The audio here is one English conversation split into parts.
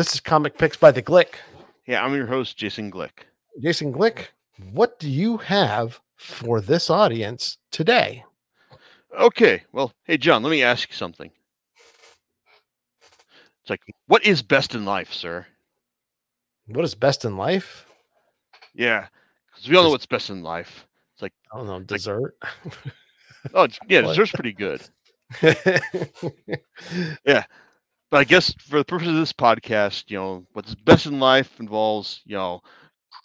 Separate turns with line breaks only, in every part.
This is Comic Picks by the Glick.
Yeah, I'm your host, Jason Glick.
Jason Glick, what do you have for this audience today?
Okay, well, hey, John, let me ask you something. It's like, what is best in life, sir?
What is best in life?
Yeah, because we all know what's best in life. It's like,
I don't know, dessert.
oh, yeah, dessert's pretty good. Yeah, but I guess for the purpose of this podcast, you know, what's best in life involves, you know,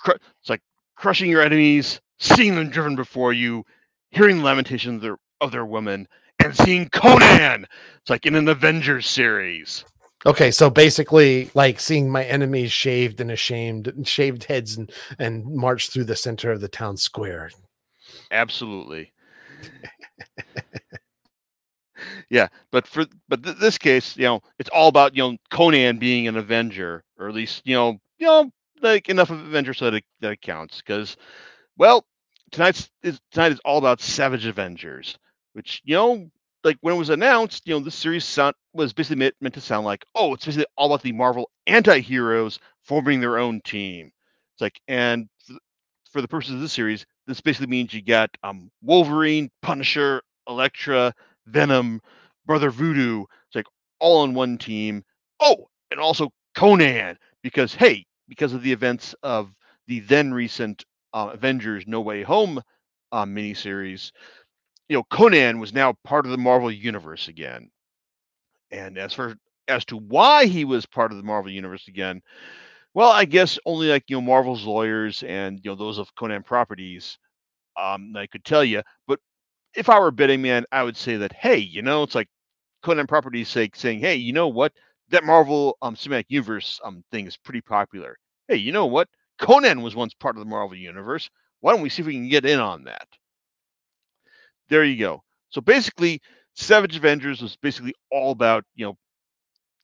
cr- it's like crushing your enemies, seeing them driven before you, hearing the lamentations of their, of their women, and seeing Conan. It's like in an Avengers series.
okay, so basically, like seeing my enemies shaved and ashamed, shaved heads, and and march through the center of the town square.
Absolutely. Yeah, but for but th- this case, you know, it's all about you know Conan being an Avenger, or at least you know you know like enough of Avenger so that it, that it counts. Because, well, tonight's is tonight is all about Savage Avengers, which you know like when it was announced, you know, this series sound, was basically meant, meant to sound like, oh, it's basically all about the Marvel anti-heroes forming their own team. It's like, and for, the purposes of this series, this basically means you got um, Wolverine, Punisher, Elektra, Venom, Brother Voodoo. It's like all on one team. Oh, and also Conan, because hey, because of the events of the then recent uh, Avengers No Way Home uh, miniseries, you know, Conan was now part of the Marvel universe again. And as for as to why he was part of the Marvel universe again, well, I guess only like you know Marvel's lawyers and you know those of Conan properties, um, I could tell you. But if I were a betting man, I would say that hey, you know, it's like Conan properties say, saying, hey, you know what, that Marvel um cinematic universe um thing is pretty popular. Hey, you know what, Conan was once part of the Marvel universe. Why don't we see if we can get in on that? there you go. So basically, Savage Avengers was basically all about you know,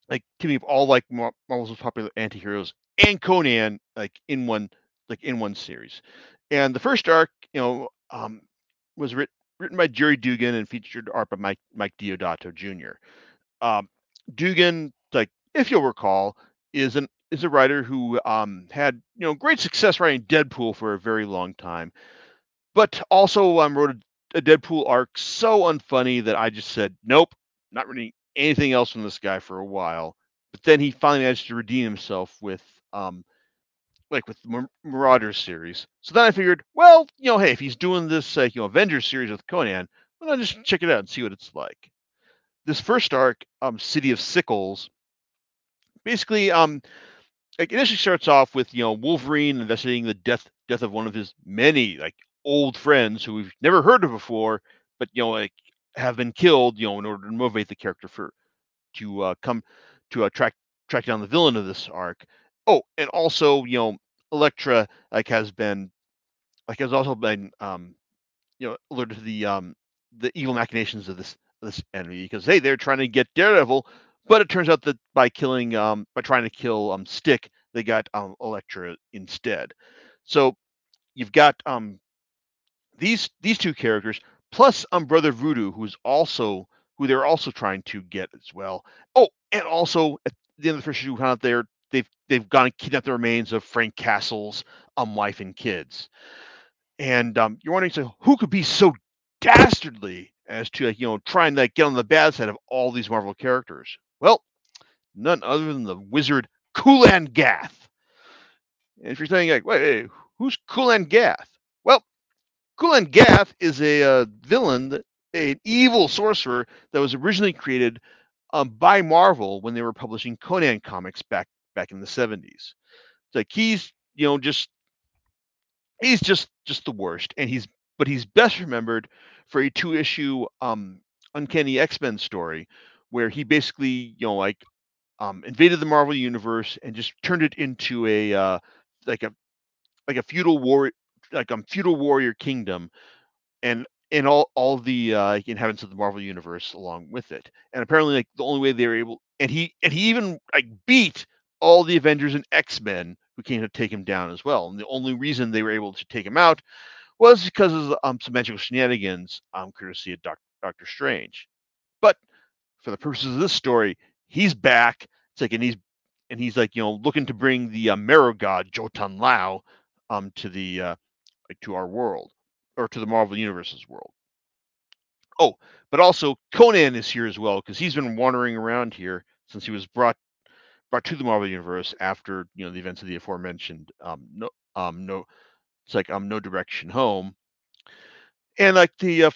like teaming up all like Mar- Marvel's most popular anti-heroes and Conan like in one like in one series. And the first arc, you know, um, was writ- written by Gerry Duggan and featured art by Mike Mike Deodato Jr. Um, Duggan, like if you'll recall, is an is a writer who um, had you know great success writing Deadpool for a very long time, but also um, wrote a, a Deadpool arc so unfunny that I just said nope, not reading anything else from this guy for a while. But then he finally managed to redeem himself with um, like with the Mar- Marauders series. So then I figured, well, you know, hey, if he's doing this like you know Avengers series with Conan, well, I'll just check it out and see what it's like. This first arc, um, City of Sickles, basically um like initially starts off with you know Wolverine investigating the death death of one of his many like old friends who we've never heard of before, but you know like have been killed you know in order to motivate the character for to uh, come to uh, track track down the villain of this arc. Oh, and also you know Elektra like has been like has also been um you know alerted to the um the evil machinations of this this enemy because hey they're trying to get Daredevil but it turns out that by killing um by trying to kill um stick they got um Elektra instead. So you've got um these these two characters plus um brother voodoo who's also who they're also trying to get as well. Oh and also at the end of the first issue we found out they're they've they've gone and kidnapped the remains of frank castle's um wife and kids and um you're wondering so who could be so dastardly as to like you know try and like get on the bad side of all these marvel characters well none other than the wizard Kulan Gath. And if you're saying like, wait, wait who's Kulan Gath? Well, Kulan Gath is a uh, villain, that, an evil sorcerer that was originally created um, by Marvel when they were publishing Conan comics back back in the 70s. It's like he's, you know, just he's just just the worst, and he's but he's best remembered for a two issue um, Uncanny X Men story where he basically, you know, like um, invaded the Marvel universe and just turned it into a uh, like a like a feudal war like a feudal warrior kingdom, and and all all the uh, inhabitants of the Marvel universe along with it. And apparently, like the only way they were able, and he and he even like beat all the Avengers and X Men who came to take him down as well. And the only reason they were able to take him out was because of um, some magical shenanigans, um, courtesy of Doc, Doctor Strange. But for the purposes of this story, he's back. It's like, and he's and he's like you know looking to bring the uh, Marrow god Jotun Lao um to the uh, like to our world or to the Marvel Universe's world. Oh, but also Conan is here as well because he's been wandering around here since he was brought brought to the Marvel Universe after you know the events of the aforementioned um no um no it's like um no direction home. And like the uh,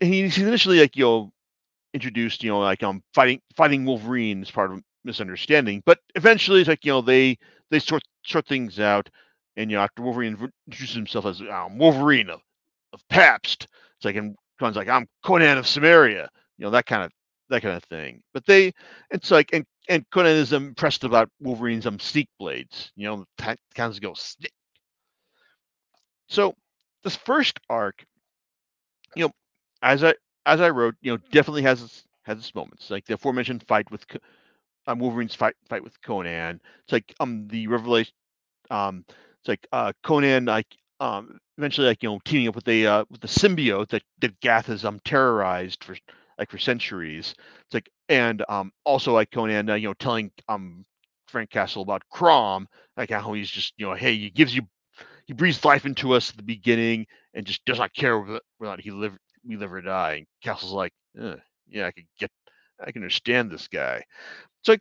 he's initially like you know introduced you know like um fighting fighting Wolverine as part of misunderstanding, but eventually it's like you know they they sort sort things out, and you know after Wolverine introduces himself as um, Wolverine of, of Pabst, it's like and Conan's like I'm Conan of Cimmeria, you know that kind of that kind of thing. But they it's like and and Conan is impressed about Wolverine's um sneak blades, you know, kind of go stick. So this first arc, you know, as I as I wrote, you know, definitely has its, has its moments. Like the aforementioned fight with um, Wolverine's fight fight with Conan. It's like um the revelation. Um, it's like uh Conan like um eventually like you know teaming up with the uh with the symbiote that that Gath has um terrorized for like for centuries. It's like and um also like Conan uh, you know telling um Frank Castle about Crom like how he's just you know hey he gives you he breathes life into us at the beginning and just does not care whether, whether he live we live or die. And Castle's like, yeah, I could get, I can understand this guy. So like,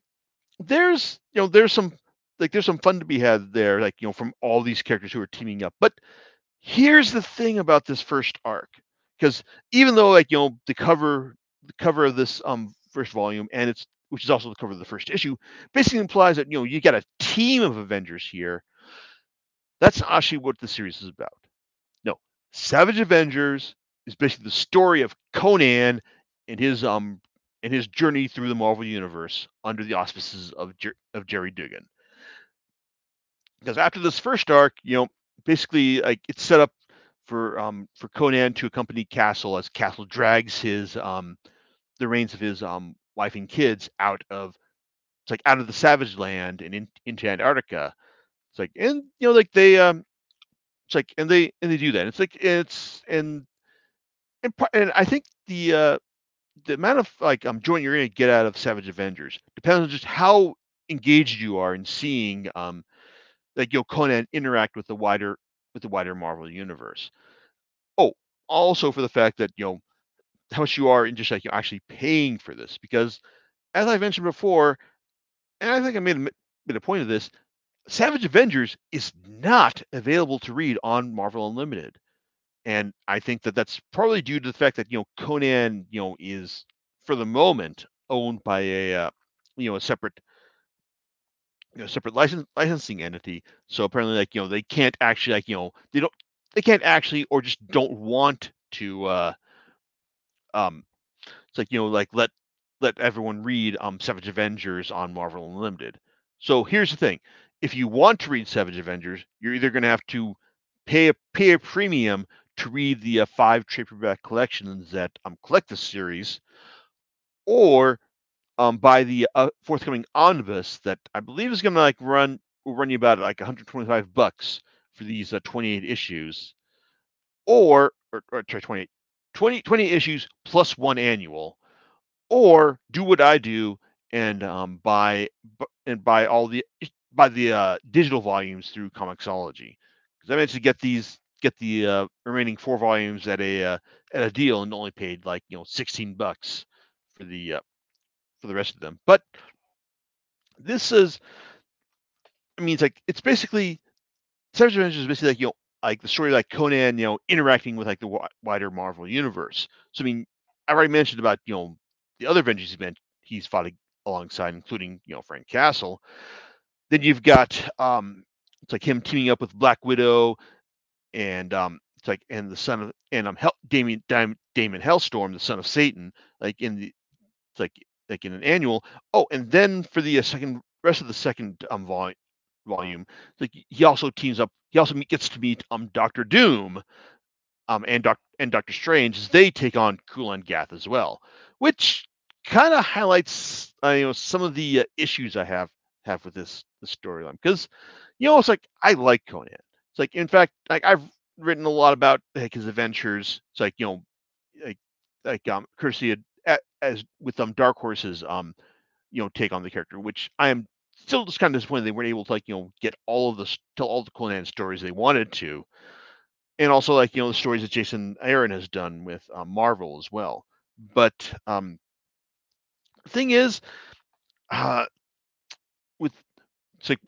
there's, you know, there's some, like, there's some fun to be had there, like, you know, from all these characters who are teaming up. But here's the thing about this first arc, because even though, like, you know, the cover, the cover of this um first volume, and it's which is also the cover of the first issue, basically implies that you know you got a team of Avengers here. That's actually what the series is about. No, Savage Avengers is basically the story of Conan and his um and his journey through the Marvel universe under the auspices of Jer- of Gerry Duggan. Because after this first arc, you know, basically like it's set up for um for Conan to accompany Castle as Castle drags his um the reins of his um wife and kids out of it's like out of the savage land and in, into Antarctica. It's like and you know like they um it's like and they and they do that. It's like it's and and, and I think the uh, the amount of like um joint you're to get out of Savage Avengers depends on just how engaged you are in seeing um like you know Conan interact with the wider with the wider Marvel universe. Oh, also for the fact that you know how much you are in just like you're actually paying for this because as I mentioned before, and I think I made a, made a point of this, Savage Avengers is not available to read on Marvel Unlimited and I think that that's probably due to the fact that you know Conan, you know, is for the moment owned by a uh, you know a separate you know separate license licensing entity. So apparently, like you know, they can't actually like you know they don't they can't actually or just don't want to uh um it's like you know like let let everyone read um Savage Avengers on Marvel Unlimited. So here's the thing: if you want to read Savage Avengers, you're either going to have to pay a pay a premium to read the uh, five trade paperback collections that um, collect the series, or um, buy the uh, forthcoming omnibus that I believe is going to like run will run you about like 125 bucks for these uh, 28 issues, or or, or sorry, 28 20, 20 issues plus one annual, or do what I do and um, buy and buy all the buy the uh, digital volumes through Comixology. Because I managed to get these get the uh, remaining four volumes at a uh, at a deal and only paid like you know 16 bucks for the uh, for the rest of them. But this is, I mean, it's like it's basically Savage Avengers is basically like you know like the story like Conan, you know, interacting with like the w- wider Marvel universe. So I mean, I already mentioned about you know the other Avengers been he's fought alongside, including you know Frank Castle. Then you've got um, it's like him teaming up with Black Widow, and um, it's like and the son of and I'm um, Hel- Damien Daimon, Hellstrom, the son of Satan, like in the it's like like in an annual. Oh, and then for the uh, second rest of the second um volume like he also teams up. He also gets to meet um Doctor Doom, um and Doc and Doctor Strange as they take on Kulan Gath as well, which kind of highlights uh, you know some of the uh, issues I have have with this this storyline because you know it's like I like Conan. It's like, in fact, like I've written a lot about like his adventures. It's like you know, like like um, courtesy as with um Dark Horses um, you know, take on the character, which I am still just kind of disappointed they weren't able to like you know get all of the tell all the Conan stories they wanted to, and also like you know the stories that Jason Aaron has done with um, Marvel as well. But um, thing is, uh, with it's like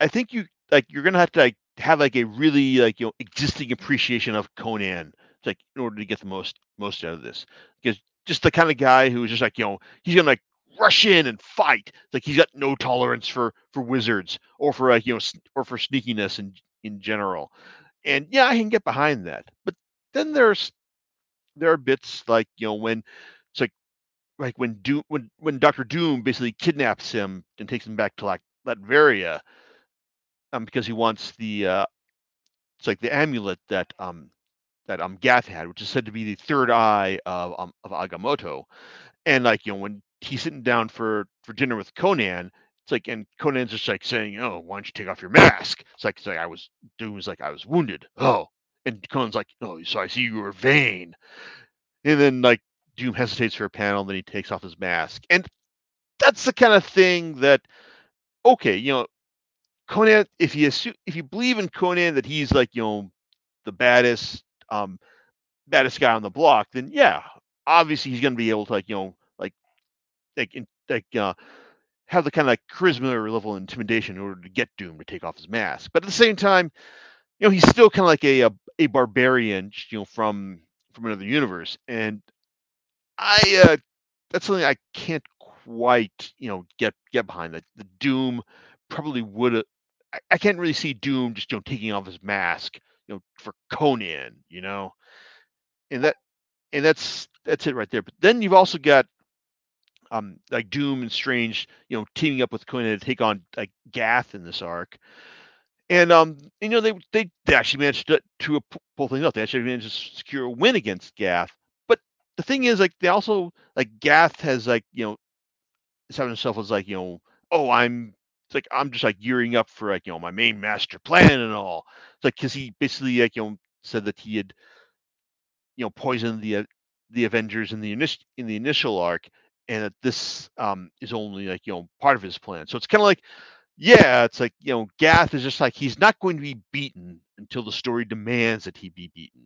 I think you like you're gonna have to like have like a really like you know existing appreciation of Conan like in order to get the most most out of this because just the kind of guy who's just like you know he's gonna like rush in and fight. Like he's got no tolerance for for wizards or for like you know or for sneakiness in in general. And yeah i can get behind that. But then there's there are bits like you know when it's like like when doom when when dr doom basically kidnaps him and takes him back to like latveria um because he wants the uh it's like the amulet that um that um Gath had, which is said to be the third eye of um, of Agamotto. And like you know, when he's sitting down for for dinner with Conan, it's like and Conan's just like saying, "Oh, why don't you take off your mask?" It's like it's like I was Doom's like I was wounded. Oh, and Conan's like, "Oh, so I see you were vain." And then like Doom hesitates for a panel, and then he takes off his mask, and that's the kind of thing that okay, you know, Conan. If you assume, if you believe in Conan that he's like you know the baddest um, baddest guy on the block, then yeah, obviously he's going to be able to like you know like like in, like uh, have the kind of like charisma or level of intimidation in order to get Doom to take off his mask. But at the same time, you know, he's still kind of like a, a a barbarian, you know, from from another universe, and I uh, that's something I can't quite you know get get behind. That the Doom probably would. I, I can't really see Doom just you know taking off his mask you know, for Conan, you know, and that and that's that's it right there. But then you've also got um like Doom and Strange, you know, teaming up with Conan to take on like Gath in this arc. And um, you know, they they, they actually managed to, to pull things up. They actually managed to secure a win against Gath. But the thing is, like, they also like Gath has like you know, having himself as like you know, oh, I'm it's like I'm just like gearing up for like you know my main master plan and all. It's like because he basically like you know said that he had you know poisoned the uh, the Avengers in the initial in the initial arc, and that this um is only like you know part of his plan. So it's kind of like yeah, it's like you know Gath is just like he's not going to be beaten until the story demands that he be beaten,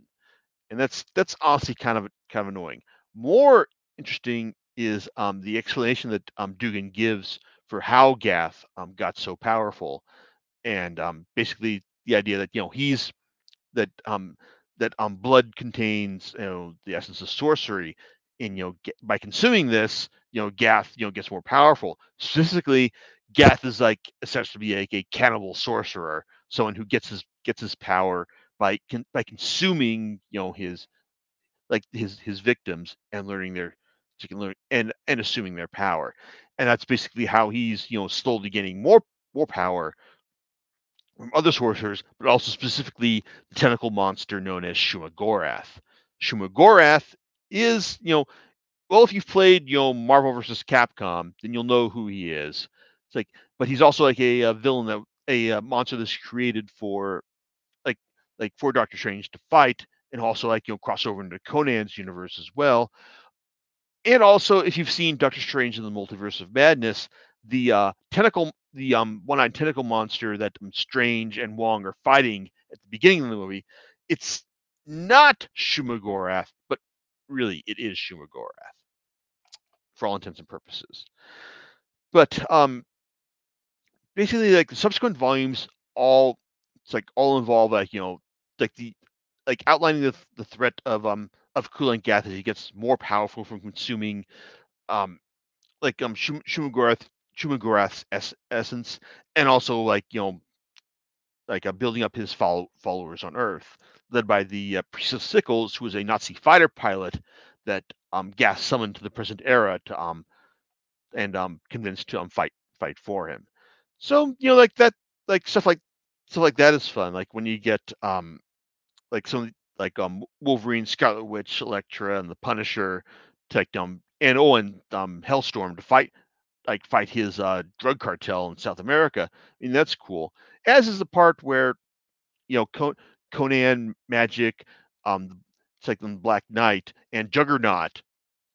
and that's that's honestly kind of kind of annoying. More interesting is um the explanation that um Duggan gives for how Gath um, got so powerful, and um, basically the idea that you know he's that um, that um, blood contains you know the essence of sorcery, and you know get, by consuming this, you know Gath you know gets more powerful. Specifically, Gath is like essentially like a cannibal sorcerer, someone who gets his gets his power by by consuming you know his like his his victims and learning their learn and and assuming their power and that's basically how he's you know slowly getting more more power from other sorcerers, but also specifically the tentacle monster known as Shumagorath. Shumagorath is you know well if you've played you know Marvel versus Capcom, then you'll know who he is. It's like, but he's also like a, a villain that a, a monster that's created for like like for Doctor Strange to fight, and also like you know cross over into Conan's universe as well and also if you've seen Doctor Strange in the Multiverse of Madness, the uh, tentacle, the um, one-eyed tentacle monster that um, Strange and Wong are fighting at the beginning of the movie, it's not Shumagorath, but really it is Shumagorath for all intents and purposes. But um, basically, like the subsequent volumes, all it's like all involve like you know like the like outlining the the threat of um of Kulan Gath as he gets more powerful from consuming um like um Shumagorath Shumagorath's es- essence and also like you know like uh, building up his follow- followers on Earth, led by the uh, Priest of Sickles, who was a Nazi fighter pilot that um Gath summoned to the present era to um and um convinced to um fight fight for him. So you know like that like stuff like stuff like that is fun. Like when you get um like some like um Wolverine, Scarlet Witch, Elektra, and the Punisher, to um and oh and um Hellstorm to fight like fight his uh drug cartel in South America. I mean that's cool. As is the part where you know Con- Conan, Magik, um it's like the Black Knight and Juggernaut,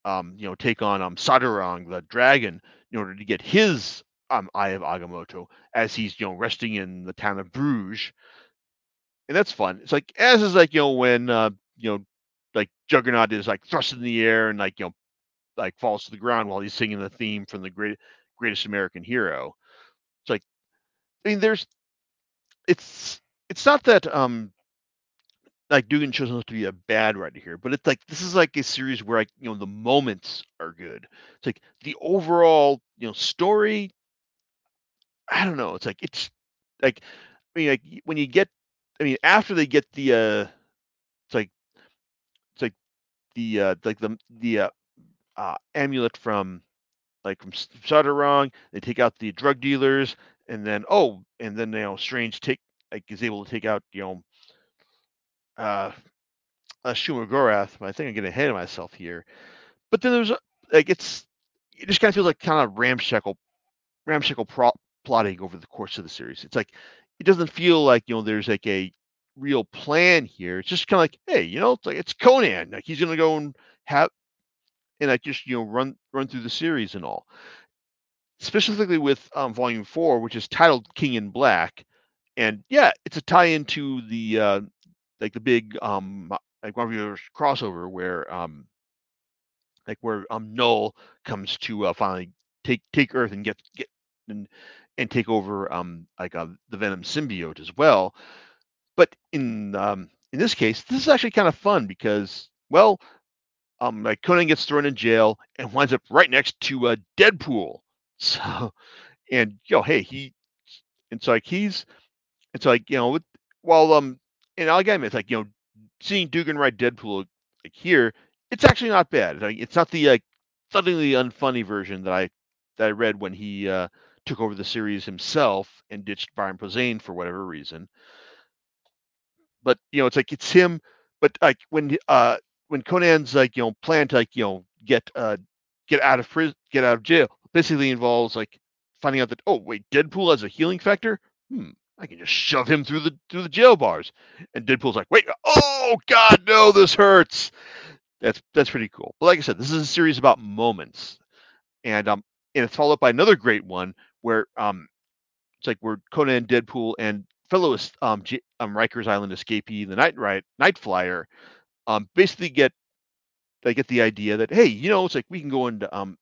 um you know take on um Sadrang the dragon in order to get his um, Eye of Agamotto as he's you know resting in the town of Bruges, and that's fun. It's like as is like you know when uh, you know like Juggernaut is like thrust in the air and like you know like falls to the ground while he's singing the theme from the great greatest American hero. It's like I mean there's it's it's not that um like Duggan shows himself to be a bad writer here, but it's like this is like a series where like you know the moments are good. It's like the overall you know story. I don't know. It's like it's like I mean like when you get I mean after they get the uh it's like it's like the uh like the the uh, uh amulet from like from Sardarong, they take out the drug dealers and then oh and then you know Strange take like is able to take out you know uh, uh Shuma-Gorath, but I think I'm getting ahead of myself here. But then there's like it's it just kind of feels like kind of ramshackle ramshackle pro- plotting over the course of the series. It's like it doesn't feel like you know there's like a real plan here. It's just kind of like hey, you know, it's like it's Conan. Like he's gonna go and have and like just you know run run through the series and all. Specifically with um, Volume Four, which is titled King in Black, and yeah, it's a tie into the uh, like the big um like Marvel crossover where um like where um Knull comes to uh, finally take take Earth and get get and and take over um like uh, the Venom symbiote as well. But in um in this case, this is actually kind of fun because well, um like Conan gets thrown in jail and winds up right next to uh, Deadpool. So and yo, know, hey, he it's like he's it's like you know while um and I'll it's like you know, seeing Duggan ride Deadpool like here, it's actually not bad. Like, it's not the like suddenly unfunny version that I that I read when he uh, took over the series himself and ditched Brian Posehn for whatever reason. But you know, it's like it's him. But like when uh when Conan's like you know plan to like you know get uh get out of prison, get out of jail, basically involves like finding out that oh wait, Deadpool has a healing factor. Hmm, I can just shove him through the through the jail bars. And Deadpool's like, wait, oh God, no, this hurts. That's that's pretty cool. But like I said, this is a series about moments, and um, and it's followed by another great one where um, it's like where Conan, Deadpool, and fellow um, J- um Rikers Island escapee, the Night Right Night Flyer, um, basically get they get the idea that hey, you know, it's like we can go into um,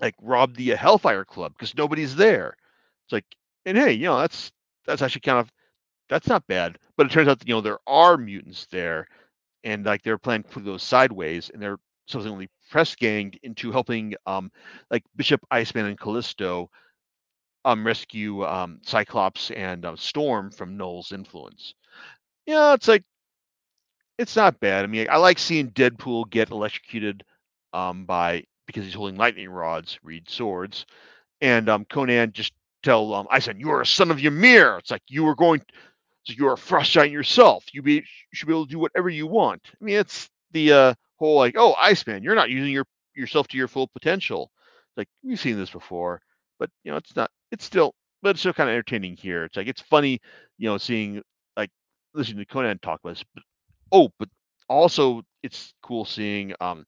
like rob the uh, Hellfire Club because nobody's there. It's like and hey, you know, that's that's actually kind of that's not bad. But it turns out that you know there are mutants there, and like they're playing those sideways, and they're subsequently press ganged into helping um like Bishop Iceman and Callisto um rescue um Cyclops and uh, Storm from Knull's influence. Yeah, it's like it's not bad. I mean, I like seeing Deadpool get electrocuted um by because he's holding lightning rods, read swords, and um Conan just tell um, I said, You are a son of Ymir. It's like you are going, so you are frustrating yourself. You be you should be able to do whatever you want. I mean, it's the uh, whole like, oh, Iceman, you're not using your yourself to your full potential. Like we've seen this before, but you know, it's not. It's still, but it's still kind of entertaining here. It's like it's funny, you know, seeing like listening to Conan talk about this. But, oh, but also it's cool seeing um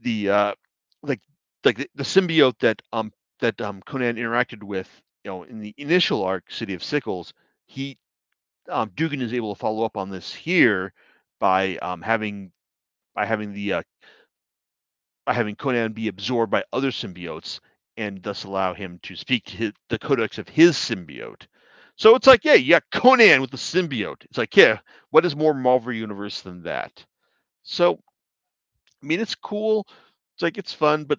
the uh like like the, the symbiote that um that um, Conan interacted with, you know, in the initial arc, City of Sickles, he um, Duggan is able to follow up on this here by um, having by having the uh, by having Conan be absorbed by other symbiotes and thus allow him to speak his, the codex of his symbiote. So it's like, yeah, got Conan with the symbiote. It's like, yeah, what is more Marvel Universe than that? So, I mean, it's cool. It's like it's fun, but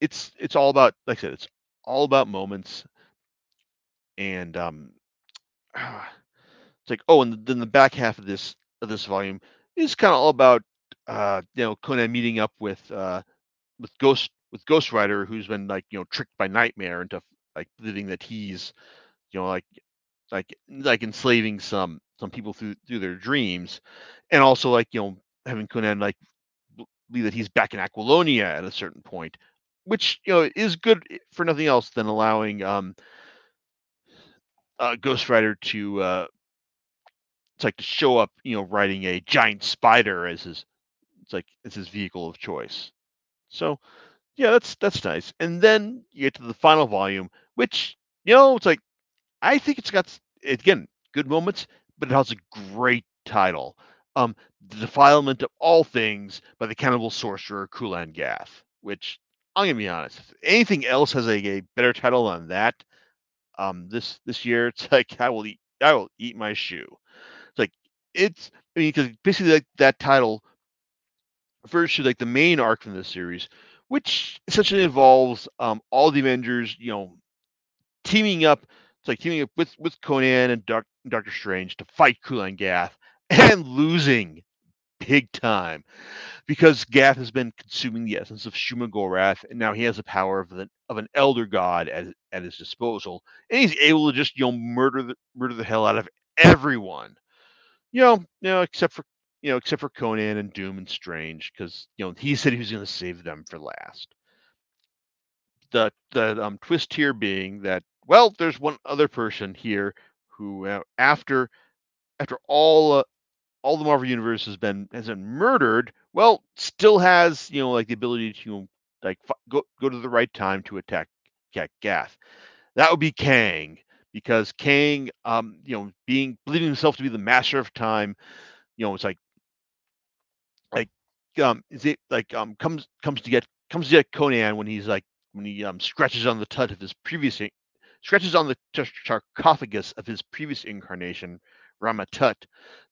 it's it's all about like I said, it's all about moments. And um it's like, oh, and then the back half of this of this volume is kind of all about uh you know Conan meeting up with uh with Ghost with Ghost Rider who's been like, you know, tricked by Nightmare into like believing that he's you know like like like enslaving some some people through through their dreams. And also like you know having Conan like believe that he's back in Aquilonia at a certain point which you know is good for nothing else than allowing um, uh, Ghost Rider to uh, it's like to show up, you know, riding a giant spider as his it's like it's his vehicle of choice. So yeah, that's that's nice. And then you get to the final volume, which you know, it's like I think it's got again good moments, but it has a great title. Um, the defilement of all things by the cannibal sorcerer Kulan Gath, which I'm gonna be honest, if anything else has a, a better title than that, um, this this year, it's like I will eat I will eat my shoe. It's like it's I mean because basically like that title refers to like the main arc from this series, which essentially involves um, all the Avengers, you know, teaming up. It's like teaming up with with Conan and Doc, Doctor Strange to fight Kulan Gath and losing big time because Gath has been consuming the essence of Shuma-Gorath, and now he has the power of the of an elder god at, at his disposal, and he's able to just you know murder the murder the hell out of everyone. You know, you know, except for you know, except for Conan and Doom and Strange, because you know he said he was going to save them for last. The the um, twist here being that well, there's one other person here who uh, after after all uh, all the Marvel universe has been has been murdered, well, still has you know like the ability to like go go to the right time to attack attack Gath. That would be Kang because Kang, um, you know, being believing himself to be the master of time, you know, it's like um is it like um comes comes to get comes to get Conan when he's like when he um scratches on the tut of his previous scratches on the sarcophagus of his previous incarnation Rama-Tut,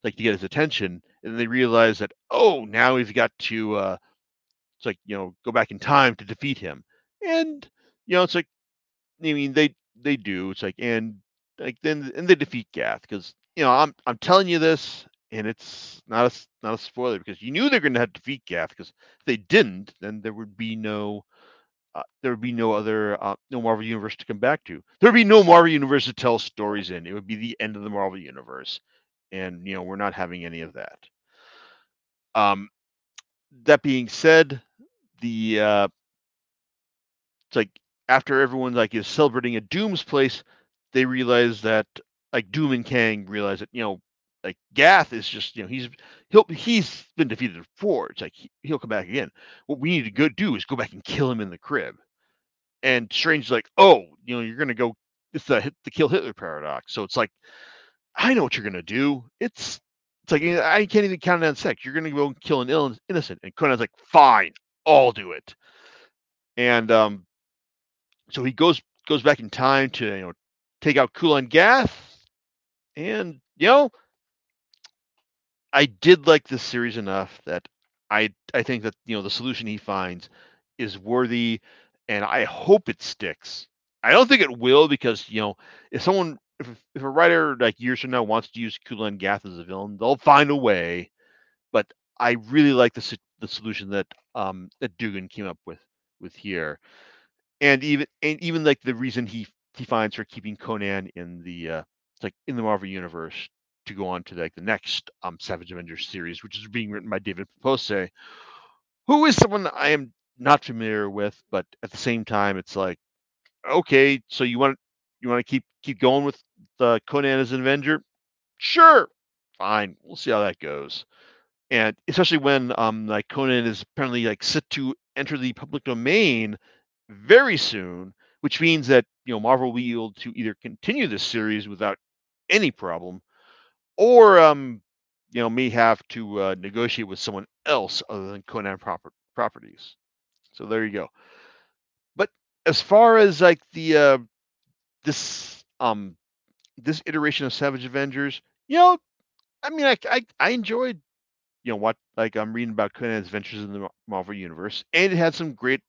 like to get his attention, and they realize that oh, now we've got to, uh, it's like you know, go back in time to defeat him, and you know, it's like, I mean, they they do. It's like, and like then and they defeat Gath because you know, I'm I'm telling you this, and it's not a not a spoiler because you knew they're going to have to defeat Gath because if they didn't, then there would be no uh, there would be no other uh, no Marvel universe to come back to. There would be no Marvel universe to tell stories in. It would be the end of the Marvel universe, and you know we're not having any of that. Um, that being said, the uh, it's like after everyone like is celebrating at Doom's place, they realize that like Doom and Kang realize that you know like Gath is just you know he's he'll he's been defeated before. It's like he, will come back again. What we need to go do is go back and kill him in the crib. And Strange's like, oh, you know, you're gonna go. It's the the kill Hitler paradox. So it's like, I know what you're gonna do. It's it's like I can't even count it on sex. You're gonna go and kill an innocent. And Conan's like, fine, I'll do it. And um, so he goes goes back in time to you know take out Kulan Gath, and you know I did like this series enough that I I think that you know the solution he finds is worthy, and I hope it sticks. I don't think it will because you know if someone if, if a writer like years from now wants to use Kulan Gath as a villain, they'll find a way. But I really like the the solution that um that Duggan came up with with here, and even and even like the reason he he finds for keeping Conan in the uh like in the Marvel universe to go on to like the next um, Savage Avengers series, which is being written by David Pepose, who is someone I am not familiar with, but at the same time, it's like, okay, so you want you want to keep keep going with the Conan as an Avenger? Sure, fine, we'll see how that goes. And especially when um like Conan is apparently like set to enter the public domain very soon, which means that you know Marvel will be able to either continue this series without any problem or um, you know, may have to uh, negotiate with someone else other than Conan proper properties. So there you go. But as far as like the uh, this um this iteration of Savage Avengers, you know, I mean, I I, I enjoyed you know what like I'm reading about Conan's adventures in the Marvel universe, and it had some great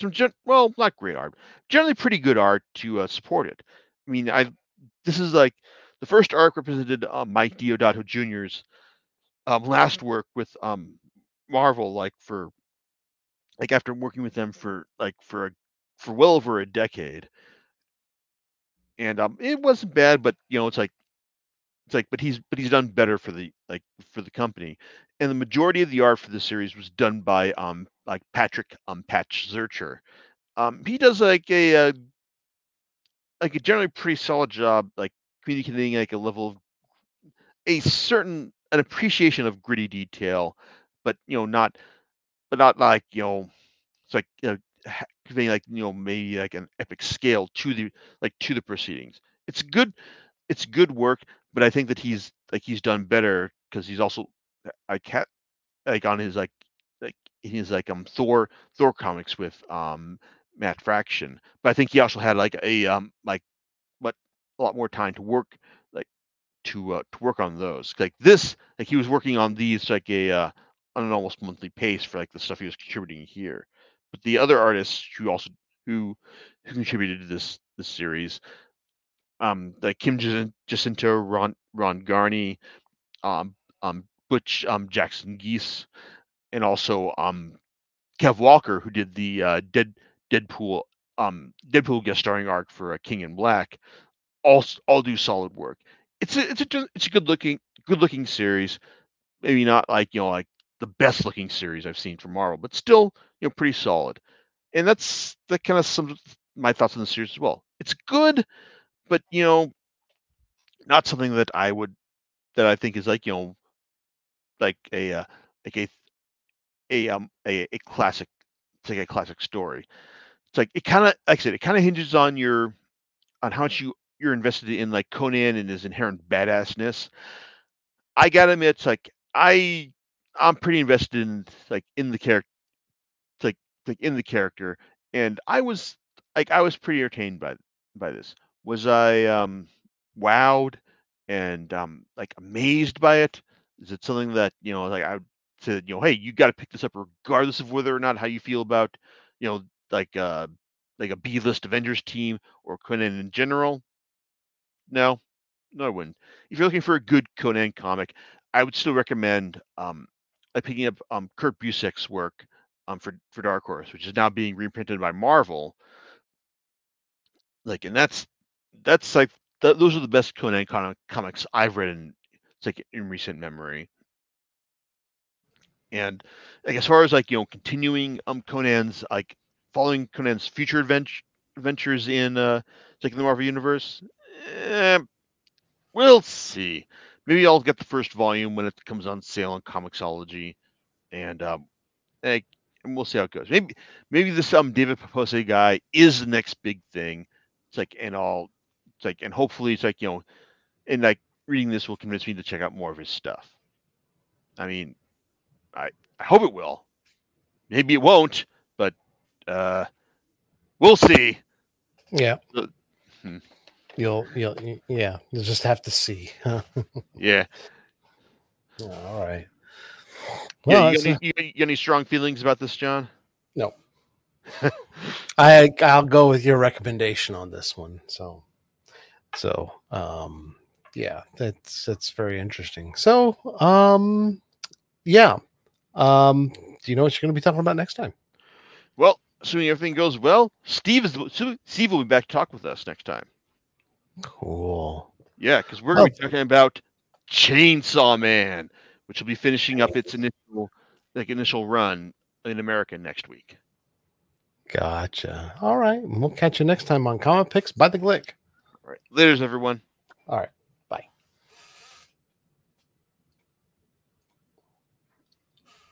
some gen- well not great art, generally pretty good art to uh, support it. I mean, I this is like the first arc represented uh, Mike Deodato Jr.'s um, last work with um, Marvel, like for like after working with them for like for a, for well over a decade, and um, it wasn't bad, but you know, it's like it's like, but he's but he's done better for the like for the company, and the majority of the art for the series was done by um like Patrick um Patch Zircher. Um, he does like a uh, like a generally pretty solid job, like communicating like a level of a certain an appreciation of gritty detail, but you know, not but not like you know, it's like you know, conveying like you know maybe like an epic scale to the like to the proceedings. It's good, it's good work, but I think that he's like he's done better because he's also I can't like on his like like his like um Thor Thor comics with um Matt Fraction, but I think he also had like a um like lot more time to work like to uh, to work on those. Like this, like he was working on these like a uh, on an almost monthly pace for like the stuff he was contributing here. But the other artists who also who who contributed to this this series, um, like Kim Jacinto, Ron Ron Garney, um, um, Butch um, Jackson Guice, and also um, Kev Walker, who did the uh, Dead Deadpool um, Deadpool guest starring arc for uh, King in Black, all all do solid work. It's a it's a it's a good looking good looking series. Maybe not like you know like the best looking series I've seen from Marvel, but still you know pretty solid. And that's that kind of some my thoughts on the series as well. It's good, but you know, not something that I would that I think is like you know like a uh, like a a um a, a classic it's like a classic story. It's like it kind of like I said, it kind of hinges on your on how much you you're invested in like Conan and his inherent badassness. I gotta admit, it's like I I'm pretty invested in like in the character, like like in the character, and I was like I was pretty entertained by by this. Was I um wowed and um like amazed by it? Is it something that you know like I said you know hey you got to pick this up regardless of whether or not how you feel about you know like uh like a B list Avengers team or Conan in general? No, no, I wouldn't. If you're looking for a good Conan comic, I would still recommend um, like picking up um, Kurt Busiek's work um, for for Dark Horse, which is now being reprinted by Marvel. Like, and that's that's like th- those are the best Conan con- comics I've read in like in recent memory. And like as far as like you know continuing um Conan's like following Conan's future adventure adventures in uh like in the Marvel universe, eh, we'll see. Maybe I'll get the first volume when it comes on sale on Comixology, and um, and we'll see how it goes. Maybe maybe this um David Pepose guy is the next big thing. It's like and all it's like and hopefully it's like you know, and like reading this will convince me to check out more of his stuff. I mean, I I hope it will. Maybe it won't, but uh, we'll see.
Yeah. hmm. You'll, you'll, yeah, you'll just have to see.
yeah.
all right.
Well, yeah, you, got any, you, got any strong feelings about this, John?
No. I I'll go with your recommendation on this one. So, so um, yeah, that's that's very interesting. So, um, yeah, um, do you know what you're going to be talking about next time?
Well, assuming everything goes well, Steve is Steve will be back to talk with us next time.
Cool.
Yeah, because we're going to be oh. talking about Chainsaw Man, which will be finishing up its initial like initial run in America next week.
Gotcha. All right. We'll catch you next time on Comic Picks by the Glick.
All right. Later's everyone.
All right.